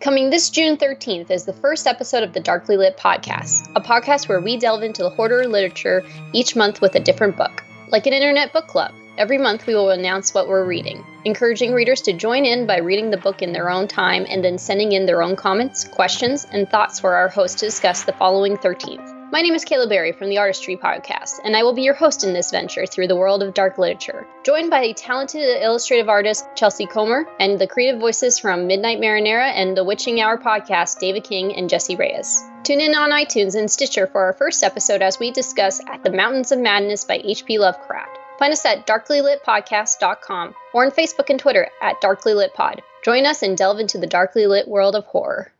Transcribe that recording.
Coming this June 13th is the first episode of the Darkly Lit podcast, a podcast where we delve into the horror literature each month with a different book, like an internet book club. Every month, we will announce what we're reading, encouraging readers to join in by reading the book in their own time and then sending in their own comments, questions, and thoughts for our host to discuss the following 13th. My name is Kayla Berry from the Artistry Podcast, and I will be your host in this venture through the world of dark literature. Joined by the talented illustrative artist Chelsea Comer and the creative voices from Midnight Marinera and the Witching Hour podcast, David King and Jesse Reyes. Tune in on iTunes and Stitcher for our first episode as we discuss At the Mountains of Madness by H.P. Lovecraft. Find us at darklylitpodcast.com or on Facebook and Twitter at darklylitpod. Join us and delve into the darkly lit world of horror.